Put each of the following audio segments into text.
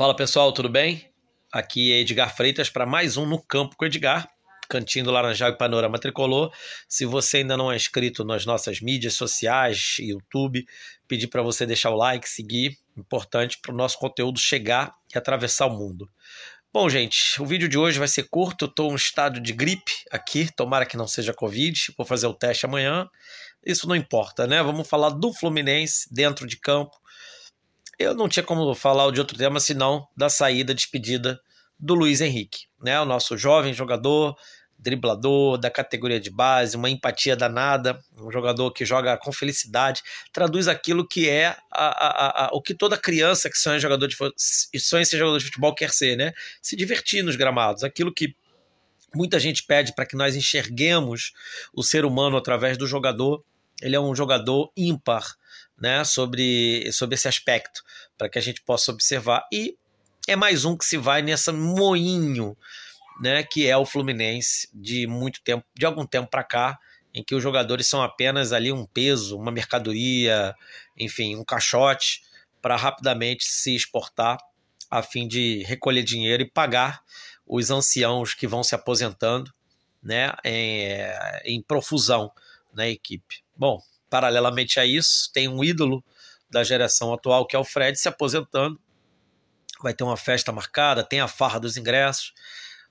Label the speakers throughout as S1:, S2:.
S1: Fala pessoal, tudo bem? Aqui é Edgar Freitas para mais um No Campo com Edgar, Cantinho do Laranjal e Panorama Tricolor. Se você ainda não é inscrito nas nossas mídias sociais, YouTube, pedir para você deixar o like, seguir, importante para o nosso conteúdo chegar e atravessar o mundo. Bom, gente, o vídeo de hoje vai ser curto. Eu estou em estado de gripe aqui, tomara que não seja Covid. Vou fazer o teste amanhã. Isso não importa, né? Vamos falar do Fluminense dentro de campo eu não tinha como falar de outro tema senão da saída, despedida do Luiz Henrique, né? O nosso jovem jogador, driblador da categoria de base, uma empatia danada, um jogador que joga com felicidade, traduz aquilo que é a, a, a, o que toda criança que sonha jogador de sonha ser jogador de futebol quer ser, né? Se divertir nos gramados, aquilo que muita gente pede para que nós enxerguemos o ser humano através do jogador. Ele é um jogador ímpar, né, sobre, sobre esse aspecto, para que a gente possa observar. E é mais um que se vai nessa moinho, né, que é o Fluminense de muito tempo, de algum tempo para cá, em que os jogadores são apenas ali um peso, uma mercadoria, enfim, um caixote para rapidamente se exportar a fim de recolher dinheiro e pagar os anciãos que vão se aposentando, né, em, em profusão na equipe. Bom, Paralelamente a isso, tem um ídolo da geração atual, que é o Fred, se aposentando. Vai ter uma festa marcada, tem a farra dos ingressos.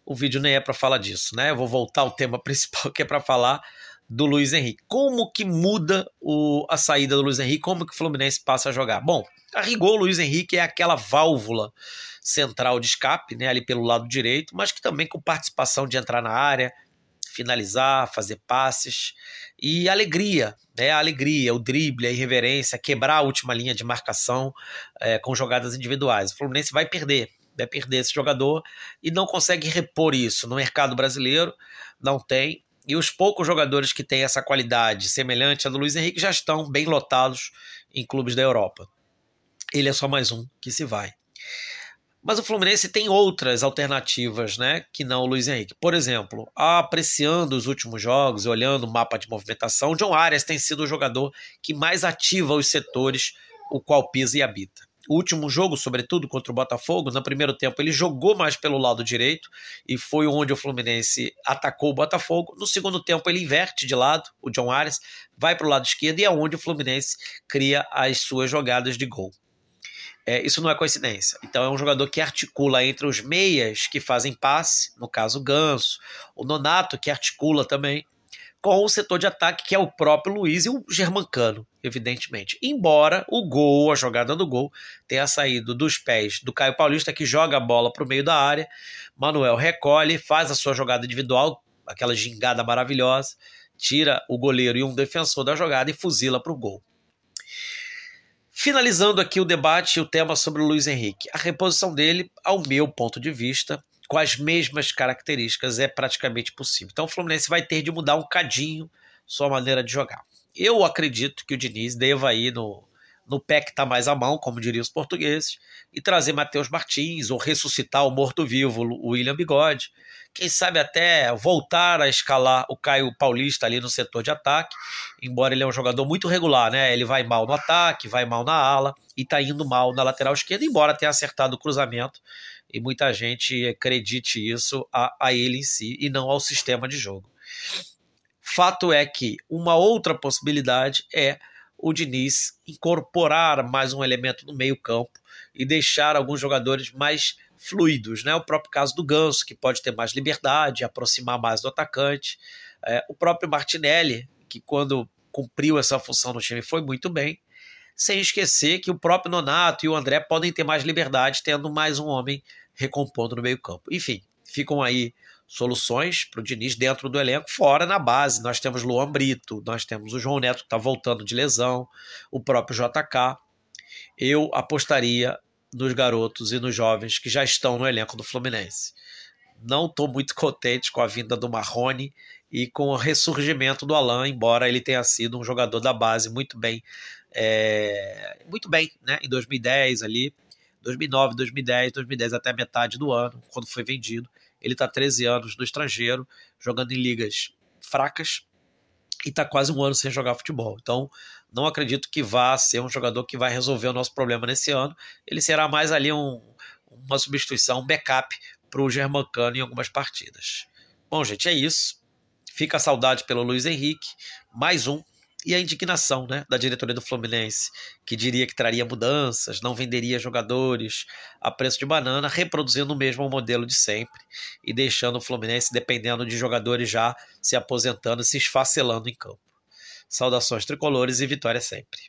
S1: O vídeo nem é para falar disso, né? Eu vou voltar ao tema principal, que é para falar do Luiz Henrique. Como que muda o, a saída do Luiz Henrique? Como que o Fluminense passa a jogar? Bom, a rigor, o Luiz Henrique é aquela válvula central de escape, né, ali pelo lado direito, mas que também com participação de entrar na área, finalizar, fazer passes e alegria, né? A alegria, o drible, a irreverência, quebrar a última linha de marcação é, com jogadas individuais. O Fluminense vai perder, vai perder esse jogador e não consegue repor isso no mercado brasileiro, não tem. E os poucos jogadores que têm essa qualidade semelhante à do Luiz Henrique já estão bem lotados em clubes da Europa. Ele é só mais um que se vai. Mas o Fluminense tem outras alternativas, né, que não o Luiz Henrique. Por exemplo, apreciando os últimos jogos, olhando o mapa de movimentação, John Arias tem sido o jogador que mais ativa os setores o qual pisa e habita. O último jogo, sobretudo contra o Botafogo, no primeiro tempo ele jogou mais pelo lado direito e foi onde o Fluminense atacou o Botafogo. No segundo tempo ele inverte de lado, o John Arias vai para o lado esquerdo e é onde o Fluminense cria as suas jogadas de gol. É, isso não é coincidência. Então é um jogador que articula entre os meias que fazem passe, no caso o Ganso, o Nonato que articula também, com o setor de ataque que é o próprio Luiz e o Germancano, evidentemente. Embora o gol, a jogada do gol, tenha saído dos pés do Caio Paulista que joga a bola para o meio da área, Manuel recolhe, faz a sua jogada individual, aquela gingada maravilhosa, tira o goleiro e um defensor da jogada e fuzila para o gol. Finalizando aqui o debate e o tema sobre o Luiz Henrique. A reposição dele, ao meu ponto de vista, com as mesmas características, é praticamente possível. Então o Fluminense vai ter de mudar um cadinho sua maneira de jogar. Eu acredito que o Diniz deva ir no, no pé que está mais à mão, como diriam os portugueses, e trazer Matheus Martins, ou ressuscitar o morto-vivo, o William Bigode, quem sabe até voltar a escalar o Caio Paulista ali no setor de ataque, embora ele é um jogador muito regular, né? Ele vai mal no ataque, vai mal na ala e tá indo mal na lateral esquerda, embora tenha acertado o cruzamento e muita gente acredite isso a, a ele em si e não ao sistema de jogo. Fato é que uma outra possibilidade é o Diniz incorporar mais um elemento no meio-campo e deixar alguns jogadores mais fluidos, né? O próprio caso do Ganso, que pode ter mais liberdade, aproximar mais do atacante. É, o próprio Martinelli, que quando cumpriu essa função no time foi muito bem. Sem esquecer que o próprio Nonato e o André podem ter mais liberdade, tendo mais um homem recompondo no meio-campo. Enfim, ficam aí soluções para o Diniz dentro do elenco, fora na base. Nós temos Luan Brito, nós temos o João Neto que está voltando de lesão, o próprio JK. Eu apostaria nos garotos e nos jovens que já estão no elenco do Fluminense. Não estou muito contente com a vinda do Marrone e com o ressurgimento do Alain, embora ele tenha sido um jogador da base muito bem, é, muito bem, né? Em 2010 ali, 2009, 2010, 2010 até metade do ano, quando foi vendido. Ele está 13 anos no estrangeiro, jogando em ligas fracas, e está quase um ano sem jogar futebol. Então, não acredito que vá ser um jogador que vai resolver o nosso problema nesse ano. Ele será mais ali um, um uma substituição, um backup para o Germancano em algumas partidas. Bom, gente, é isso. Fica a saudade pelo Luiz Henrique, mais um. E a indignação né, da diretoria do Fluminense, que diria que traria mudanças, não venderia jogadores a preço de banana, reproduzindo o mesmo modelo de sempre e deixando o Fluminense dependendo de jogadores já se aposentando, se esfacelando em campo. Saudações tricolores e vitória sempre.